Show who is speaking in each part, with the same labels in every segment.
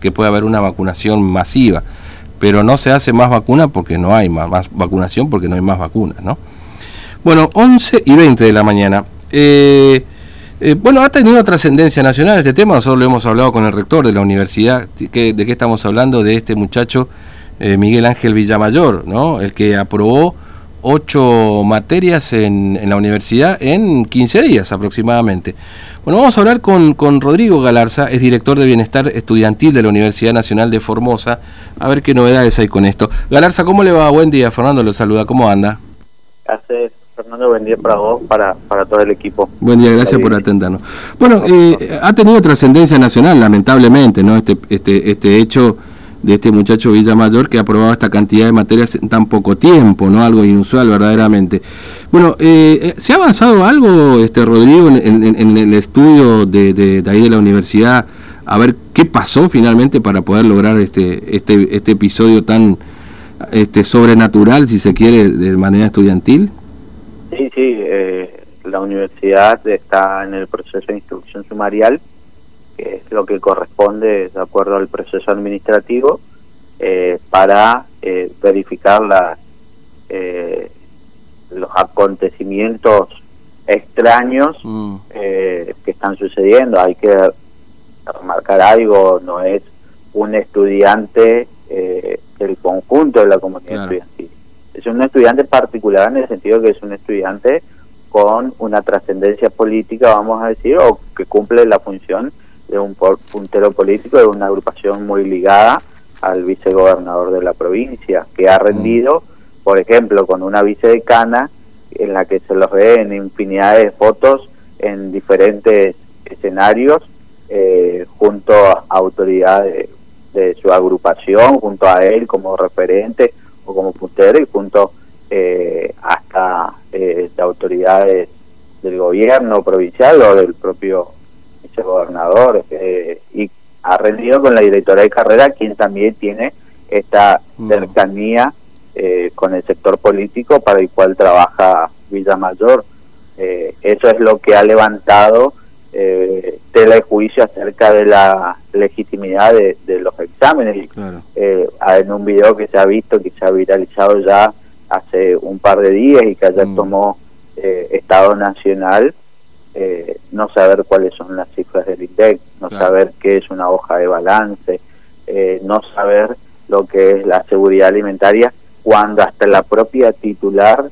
Speaker 1: que pueda haber una vacunación masiva. Pero no se hace más vacuna porque no hay más, más vacunación, porque no hay más vacunas, ¿no? Bueno, 11 y 20 de la mañana. Eh, eh, bueno, ha tenido trascendencia nacional este tema, nosotros lo hemos hablado con el rector de la universidad, ¿de qué estamos hablando? De este muchacho eh, Miguel Ángel Villamayor, ¿no? El que aprobó ocho materias en, la universidad en 15 días aproximadamente. Bueno, vamos a hablar con, con Rodrigo Galarza, es director de Bienestar Estudiantil de la Universidad Nacional de Formosa, a ver qué novedades hay con esto. Galarza, ¿cómo le va? Buen día, Fernando lo saluda, ¿cómo anda?
Speaker 2: Hace Fernando, buen día para vos, para, para todo el equipo.
Speaker 1: Buen día, gracias por atendernos. Bueno, eh, ha tenido trascendencia nacional, lamentablemente, ¿no? Este, este, este hecho de este muchacho Villamayor que ha aprobado esta cantidad de materias en tan poco tiempo, ¿no? Algo inusual verdaderamente. Bueno, eh, eh, ¿se ha avanzado algo, este Rodrigo, en, el estudio de, de, ahí de la universidad? A ver qué pasó finalmente para poder lograr este, este, este episodio tan este, sobrenatural, si se quiere, de manera estudiantil.
Speaker 2: Sí, sí, eh, la universidad está en el proceso de instrucción sumarial que es lo que corresponde de acuerdo al proceso administrativo eh, para eh, verificar eh, los acontecimientos extraños mm. que están sucediendo. Hay que remarcar algo, no es un estudiante del conjunto de la comunidad estudiantil. Es un estudiante particular en el sentido que es un estudiante con una trascendencia política, vamos a decir, o que cumple la función de un puntero político de una agrupación muy ligada al vicegobernador de la provincia, que ha rendido, por ejemplo, con una vicedecana en la que se los ve en infinidad de fotos en diferentes escenarios eh, junto a autoridades de su agrupación, junto a él como referente o como puntero y junto eh, hasta eh, de autoridades del gobierno provincial o del propio gobernador eh, y ha rendido con la directora de carrera, quien también tiene esta mm. cercanía eh, con el sector político para el cual trabaja Villamayor. Eh, eso es lo que ha levantado eh, tela de juicio acerca de la legitimidad de, los exámenes. en un video que se ha visto, que se ha viralizado ya hace un par de días y que ayer mm. tomó Estado Nacional, eh, no saber cuáles son las cifras del INDEC, no saber qué es una hoja de balance, eh, no saber lo que es la seguridad alimentaria, cuando hasta la propia titular,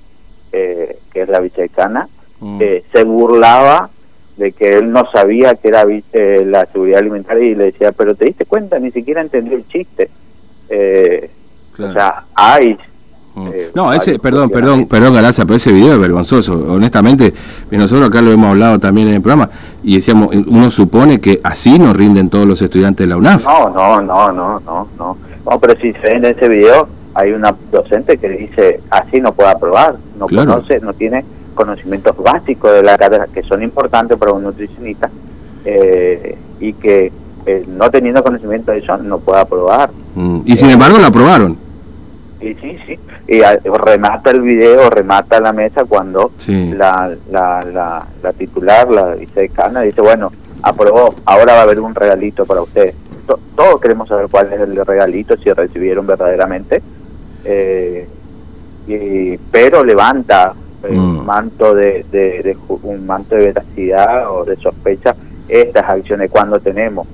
Speaker 2: eh, que es la vicecana, mm. se burlaba de que él no sabía que era la seguridad alimentaria y le decía, pero te diste cuenta, ni siquiera entendió el chiste. O sea, hay.
Speaker 1: Eh, no, ese, perdón, perdón, perdón, Galaza, pero ese video es vergonzoso. Honestamente, nosotros acá lo hemos hablado también en el programa y decíamos, uno supone que así nos rinden todos los estudiantes de la UNAF.
Speaker 2: No, no, no, no, no, no. No, pero si se ve en ese video, hay una docente que dice, así no puede aprobar, no conoce, no tiene conocimientos básicos de la carrera que son importantes para un nutricionista eh, y que eh, no teniendo conocimiento de eso no puede aprobar.
Speaker 1: Mm, y sin embargo la aprobaron.
Speaker 2: Sí, sí, sí. Y remata el video, remata la mesa cuando la, la, la, titular, la vicedecana, dice, bueno, aprobó, ahora va a haber un regalito para ustedes. todos queremos saber cuál es el regalito, si recibieron verdaderamente. Eh, y, pero levanta eh, un mm. manto de, de, un manto de veracidad o de sospecha estas acciones cuando tenemos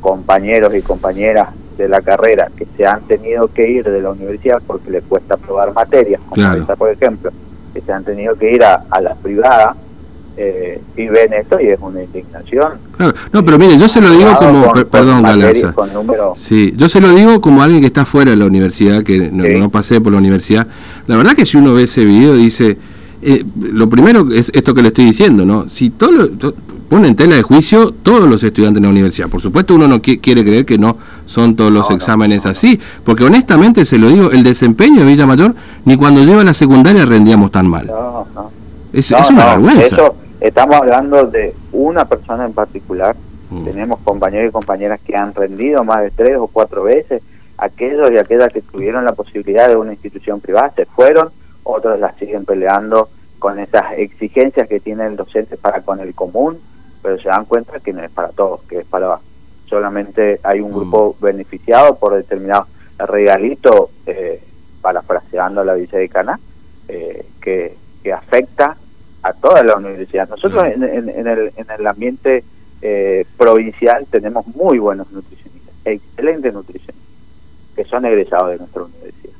Speaker 2: compañeros y compañeras de la carrera que se han tenido que ir de la universidad porque les cuesta probar materias, como esta, por ejemplo, que se han tenido que ir a, a la privada eh, y ven esto y es una indignación.
Speaker 1: No, pero mire, yo se lo digo como, perdón, Galarza. Sí, yo se lo digo como alguien que está fuera de la universidad, que no, no pasé por la universidad. La verdad que si uno ve ese video dice, eh, lo primero es esto que le estoy diciendo, ¿no? Si todo, lo, pone en tela de juicio todos los estudiantes de la universidad. Por supuesto, uno no quiere creer que no son todos los exámenes así, porque honestamente se lo digo, el desempeño de Villa Mayor, ni cuando lleva la secundaria rendíamos tan mal. Es, una vergüenza.
Speaker 2: estamos hablando de una persona en particular. Mm. Tenemos compañeros y compañeras que han rendido más de tres o cuatro veces. Aquellos y aquellas que tuvieron la posibilidad de una institución privada se fueron, otros las siguen peleando con esas exigencias que tiene el docente para con el común pero se dan cuenta que no es para todos, que es para solamente hay un grupo beneficiado por determinado regalito, eh, parafraseando a la vicedecana, eh, que, que afecta a toda la universidad. Nosotros en, en, el, en el ambiente eh, provincial tenemos muy buenos nutricionistas, excelentes nutricionistas, que son egresados de nuestra universidad.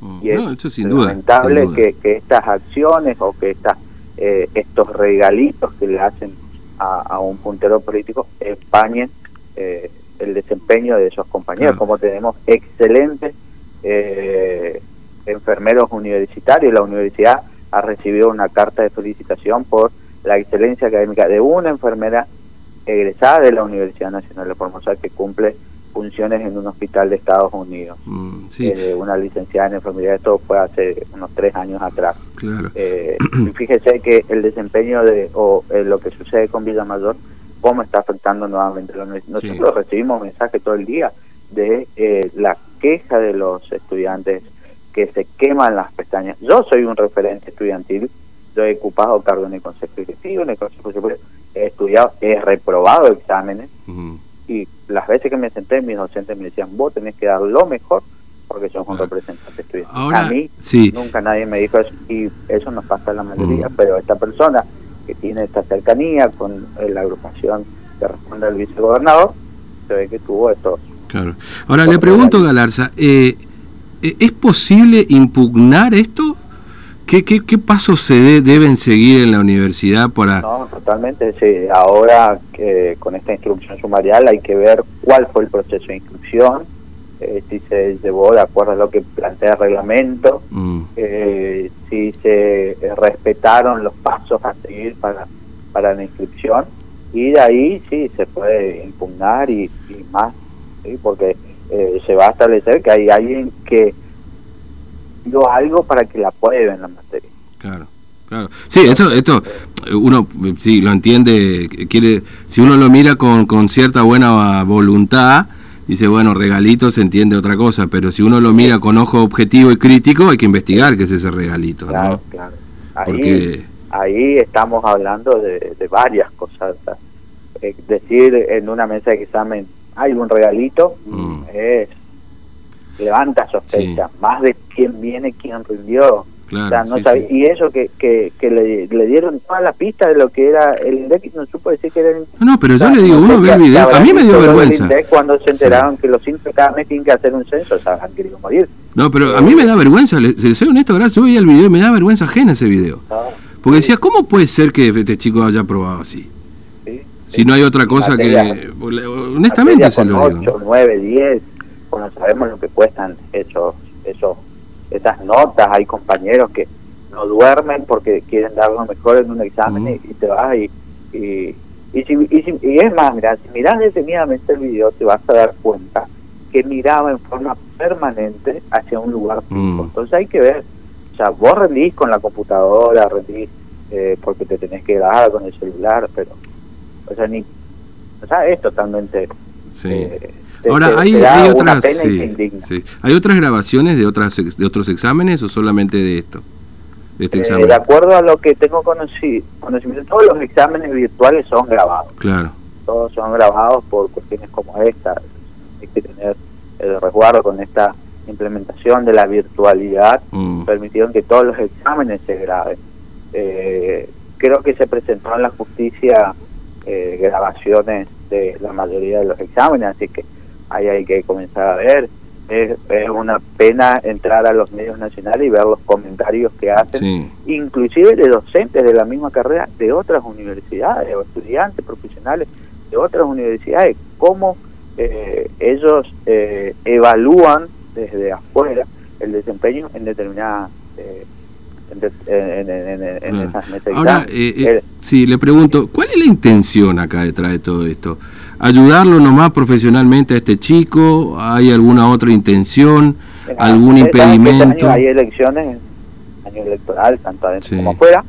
Speaker 1: Mm.
Speaker 2: Y
Speaker 1: No,
Speaker 2: es
Speaker 1: eso sin duda,
Speaker 2: lamentable
Speaker 1: sin duda.
Speaker 2: Que, que estas acciones o que estas eh, estos regalitos que le hacen a, a un puntero político empañen eh, el desempeño de esos compañeros,
Speaker 1: Claro.
Speaker 2: como tenemos excelentes eh, enfermeros universitarios. La universidad ha recibido una carta de felicitación por la excelencia académica de una enfermera egresada de la Universidad Nacional de Formosa que cumple funciones en un hospital de Estados Unidos.
Speaker 1: Mm, sí,
Speaker 2: Eh, una licenciada en enfermería, esto fue hace unos tres años atrás.
Speaker 1: claro.
Speaker 2: Eh, fíjese que el desempeño de o eh, lo que sucede con Villa Mayor, cómo está afectando nuevamente.
Speaker 1: Sí.
Speaker 2: Nosotros recibimos mensajes todo el día de eh, la queja de los estudiantes que se queman las pestañas. Yo soy un referente estudiantil, yo he ocupado cargo en el Consejo Ejecutivo, en el Consejo Superior, he estudiado, he reprobado exámenes
Speaker 1: Mm,
Speaker 2: y las veces que me senté mis docentes me decían, vos tenés que dar lo mejor porque sos un
Speaker 1: Claro.
Speaker 2: representante estudiantil.
Speaker 1: Ahora,
Speaker 2: a mí
Speaker 1: sí.
Speaker 2: nunca nadie me dijo eso y eso nos pasa a la mayoría,
Speaker 1: Mm.
Speaker 2: pero esta persona que tiene esta cercanía con eh, la agrupación que responde al vicegobernador, se ve que tuvo estos
Speaker 1: Claro. Ahora le pregunto, Galarza, eh, ¿es posible impugnar esto? ¿Qué, qué, qué pasos se de- deben seguir en la universidad para...?
Speaker 2: No, totalmente, sí. Ahora que con esta instrucción sumarial hay que ver cuál fue el proceso de inscripción, eh, si se llevó de acuerdo a lo que plantea el reglamento,
Speaker 1: Mm,
Speaker 2: eh, si se eh, respetaron los pasos a seguir para, para la inscripción y de ahí sí se puede impugnar y, y más, ¿sí? porque eh, se va a establecer que hay alguien que dio algo para que la pruebe en la materia.
Speaker 1: claro, claro. Sí, esto, esto eh, uno eh, sí lo entiende, quiere, si uno lo mira con, con cierta buena voluntad, dice, bueno, regalito se entiende otra cosa, pero si uno lo mira con ojo objetivo y crítico, hay que investigar qué es ese regalito,
Speaker 2: Claro,
Speaker 1: ¿no?
Speaker 2: claro. Ahí,
Speaker 1: Porque...
Speaker 2: ahí estamos hablando de, de varias cosas. o sea, eh, decir en una mesa de examen hay un regalito
Speaker 1: Mm.
Speaker 2: es levanta sospecha, más de quién viene, quién rindió.
Speaker 1: Claro,
Speaker 2: O sea, no
Speaker 1: sí,
Speaker 2: sabe-
Speaker 1: sí.
Speaker 2: Y eso que, que, que le, le dieron toda la pista de lo que era el INDEC, no supo decir que era el
Speaker 1: No, no, pero
Speaker 2: o sea,
Speaker 1: yo le digo,
Speaker 2: no
Speaker 1: uno ve el video, a mí me dio vergüenza.
Speaker 2: INDEC cuando se enteraron que los indios cada mes tienen que hacer un censo, se habrán querido morir.
Speaker 1: No, pero a mí me da vergüenza, le, le soy honesto, gracias, yo veía el video y me da vergüenza ajena ese video.
Speaker 2: ¿no?
Speaker 1: Porque decía, ¿cómo puede ser que este chico haya probado así?
Speaker 2: Sí,
Speaker 1: Si no hay otra cosa que... Honestamente se lo digo.
Speaker 2: 8, 9, 10, bueno, sabemos lo que cuestan esos, esos, esas notas, hay compañeros que no duermen porque quieren dar lo mejor en un examen y, y te vas y, y, y, si, y, si- y es más, mira, si miras detenidamente el video te vas a dar cuenta que miraba en forma permanente hacia un lugar fijo.
Speaker 1: Mm.
Speaker 2: Entonces hay que ver, o sea, vos rendís con la computadora, rendís eh, porque te tenés que grabar con el celular, pero, o sea, ni, o sea, es totalmente...
Speaker 1: Sí.
Speaker 2: eh, te-
Speaker 1: Ahora,
Speaker 2: te-
Speaker 1: ¿hay,
Speaker 2: te
Speaker 1: hay otras sí. ¿hay otras grabaciones de otras de otros exámenes o solamente de esto? De este
Speaker 2: Eh,
Speaker 1: examen.
Speaker 2: de acuerdo a lo que tengo conoci- conocimiento, todos los exámenes virtuales son grabados.
Speaker 1: Claro.
Speaker 2: Todos son grabados por cuestiones como esta. Hay que tener el resguardo con esta implementación de la virtualidad.
Speaker 1: Mm.
Speaker 2: Permitieron que todos los exámenes se graben. Eh, creo que se presentó en la justicia eh, grabaciones de la mayoría de los exámenes, así que ahí hay que comenzar a ver. Es, es una pena entrar a los medios nacionales y ver los comentarios que hacen
Speaker 1: Sí.
Speaker 2: inclusive de docentes de la misma carrera de otras universidades o estudiantes profesionales de otras universidades, cómo eh, ellos eh, evalúan desde afuera el desempeño en determinadas eh, en, de- en- en- en- en
Speaker 1: Claro.
Speaker 2: esas
Speaker 1: Ahora, eh, eh,
Speaker 2: Eh,
Speaker 1: sí, le pregunto, ¿cuál es la intención acá detrás de todo esto? ¿Ayudarlo nomás profesionalmente a este chico? ¿Hay alguna otra intención? ¿Algún
Speaker 2: saben que
Speaker 1: impedimento?
Speaker 2: Este año hay elecciones, año electoral, tanto adentro
Speaker 1: Sí.
Speaker 2: como afuera,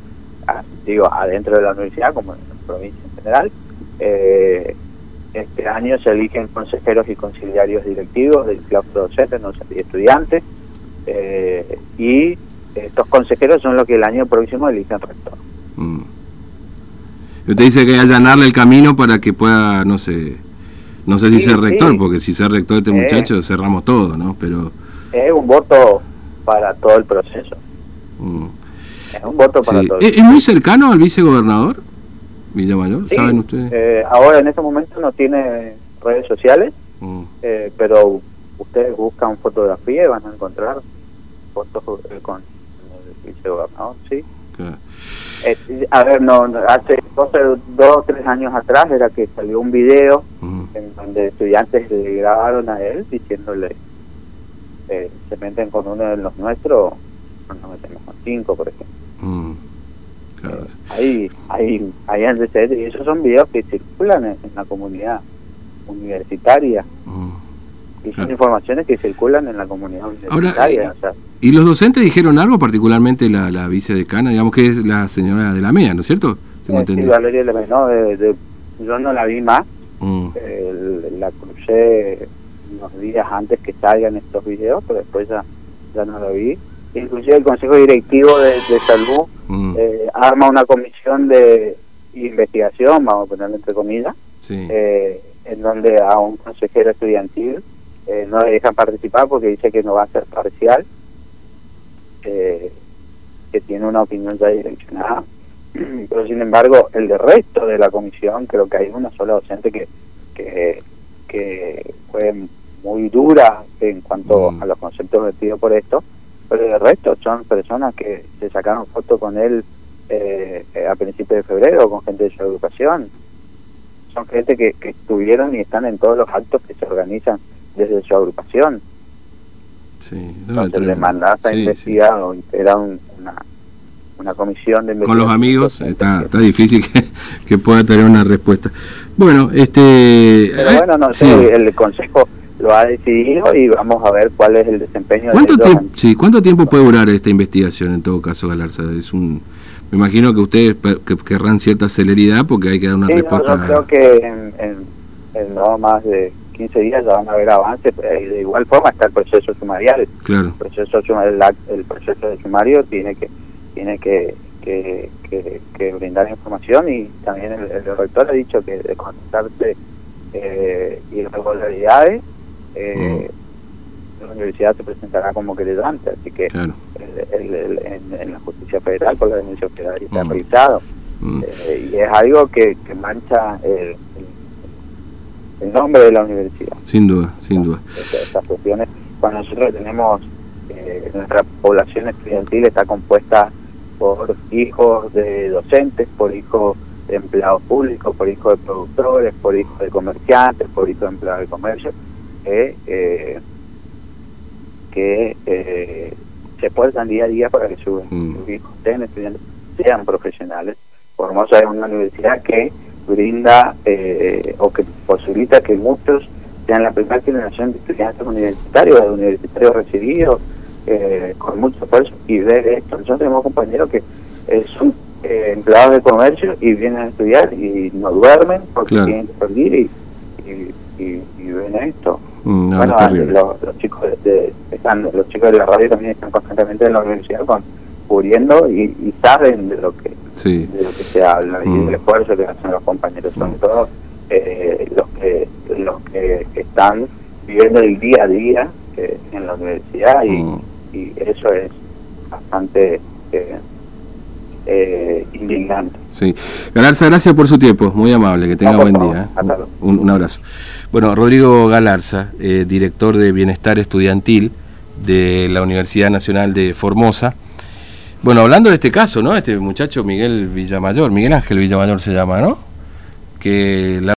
Speaker 2: ah, digo, adentro de la universidad como en la provincia en general. Eh, este año se eligen consejeros y conciliarios directivos del claustro docente, no estudiantes, eh, y estos consejeros son los que el año próximo eligen rector.
Speaker 1: Usted dice que hay que allanarle el camino para que pueda, no sé, No sé si ser rector, porque si ser rector este muchacho cerramos todo, ¿no? Pero
Speaker 2: es un voto para todo el proceso. Mm.
Speaker 1: Es un voto para todo. ¿Es, muy cercano al vicegobernador Villamayor? ¿Saben ustedes?
Speaker 2: Eh, ahora en este momento no tiene redes sociales, mm. eh, pero ustedes buscan fotografía y van a encontrar fotos eh, con el vicegobernador, sí. A ver, no, hace dos o tres años atrás era que salió un video en donde estudiantes le grabaron a él diciéndole se meten con uno de los nuestros, nos metemos con cinco, por ejemplo. Mm, claro. Eh, hay, hay, antecedentes y esos son videos que circulan en, la comunidad universitaria. Mm, y son informaciones que circulan en la comunidad universitaria.
Speaker 1: Eh, ¿Y los docentes dijeron algo, particularmente la, la vicedecana, digamos que es la señora de la MEA, ¿no es cierto?
Speaker 2: Eh, sí, Valeria de la no, yo no la vi más, mm. la crucé unos días antes que salgan estos videos, pero después ya, ya no lo vi. Inclusive el Consejo Directivo de, Salud mm. eh, arma una comisión de investigación, vamos a ponerlo entre comillas, eh, en donde a un consejero estudiantil no le dejan participar porque dice que no va a ser parcial, que tiene una opinión ya direccionada. Pero sin embargo, el de resto de la comisión, creo que hay una sola docente que, que, que fue muy dura en cuanto mm. a los conceptos vertidos por esto, pero el resto son personas que se sacaron fotos con él eh, a principios de febrero con gente de su educación. Son gente que, estuvieron y están en todos los actos que se organizan desde su agrupación. Sí, Entonces le mandás a investigar o una, una comisión de
Speaker 1: Con los amigos está, está difícil que, que, pueda tener una respuesta. Bueno, este...
Speaker 2: Pero bueno, no sé, el consejo lo ha decidido y vamos a ver cuál es el desempeño
Speaker 1: ¿Cuánto de sí, ¿Cuánto tiempo puede durar esta investigación en todo caso, Galarza? Es un, me imagino que ustedes querrán cierta celeridad porque hay que dar una respuesta.
Speaker 2: yo creo que en, en, no más de 15 días ya van a haber avances. Eh, de igual forma está el proceso sumarial. Claro. El proceso, el, proceso de sumario tiene que tiene que, que, que, brindar información y también el, rector ha dicho que de contestarse eh, irregularidades eh, la universidad se presentará como querellante, así que en, la justicia federal por la denuncia federal está mm. Mm. Eh, y es algo que, mancha el, nombre de la universidad.
Speaker 1: Sin duda, sin duda.
Speaker 2: Estas cuestiones, cuando nosotros tenemos, eh, nuestra población estudiantil está compuesta por hijos de docentes, por hijos de empleados públicos, por hijos de productores, por hijos de comerciantes, por hijos de empleados de comercio que, eh, que eh, se esfuerzan día a día para que sus, mm. hijos sean estudiantes, sean profesionales. Formosa es una universidad que brinda eh, o que posibilita que muchos sean la primera generación de estudiantes universitarios, de universitarios recibidos, eh, con mucho esfuerzo y ver esto. Nosotros tenemos compañeros que son empleados de comercio y vienen a estudiar y no duermen porque tienen que salir y, y, y ven esto. Mm, bueno, los, chicos de, están, los chicos de la radio también están constantemente en la universidad con, cubriendo y, saben de lo que de lo que se habla y mm. del esfuerzo que hacen los compañeros, sobre mm. todo eh, los que los que están viviendo el día a día eh, en la universidad y, y, eso es bastante eh, eh, indignante.
Speaker 1: Sí. Galarza, gracias por su tiempo, muy amable, que tenga buen día. Un, un, abrazo. Bueno, Rodrigo Galarza, eh, director de Bienestar Estudiantil de la Universidad Nacional de Formosa. Bueno, hablando de este caso, ¿no? Este muchacho Miguel Villamayor, Miguel Ángel Villamayor se llama, ¿no? Que la